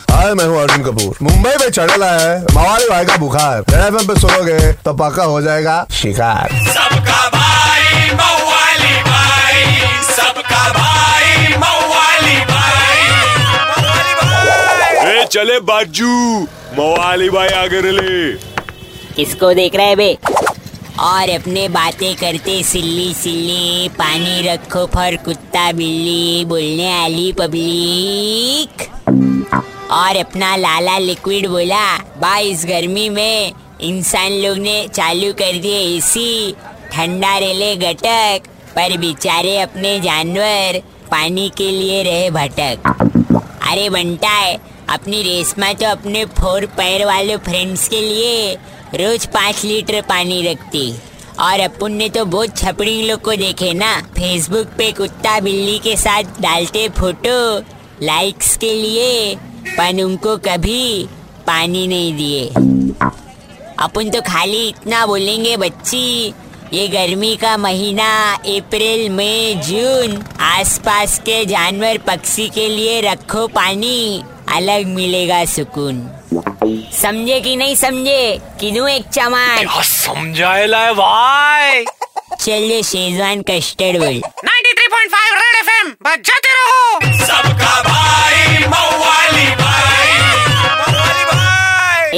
हाय मैं हूँ अर्जुन कपूर। मुंबई में चढ़ेला है मवाली भाई का बुखार। रेड एफएम पे सुनोगे तो पक्का हो जाएगा शिकार। सबका भाई मवाली भाई सबका भाई मवाली भाई। मवाली भाई ए चले बाजू मवाली भाई आगे ले किसको देख रहा है बे? और अपने बातें करते सिल्ली सिल्ली पानी रखो फर कुत्ता बिल्ली बोलने वाली पब्लिक। और अपना लाला लिक्विड बोला भाई इस गर्मी में इंसान लोग ने चालू कर दिए एसी ठंडा रेले घटक, पर बेचारे अपने जानवर पानी के लिए रहे भटक. अरे बनता है, अपनी रेशमा तो अपने फोर पैर वाले फ्रेंड्स के लिए रोज पाँच लीटर पानी रखती। और अपन ने तो बहुत छपड़ी लोग को देखे ना फेसबुक पे कुत्ता बिल्ली के साथ डालते फ़ोटो लाइक्स के लिए पर उनको कभी पानी नहीं दिए। अपन तो खाली इतना बोलेंगे बच्ची ये गर्मी का महीना अप्रैल मई जून आसपास के जानवर पक्षी के लिए रखो पानी अलग मिलेगा सुकून। समझे कि नहीं समझे? किनू एक चमान समझाएला है भाई? चलिए शेजवान कस्टर्ड बोल। 93.5 रेड एफएम बजाते रहो।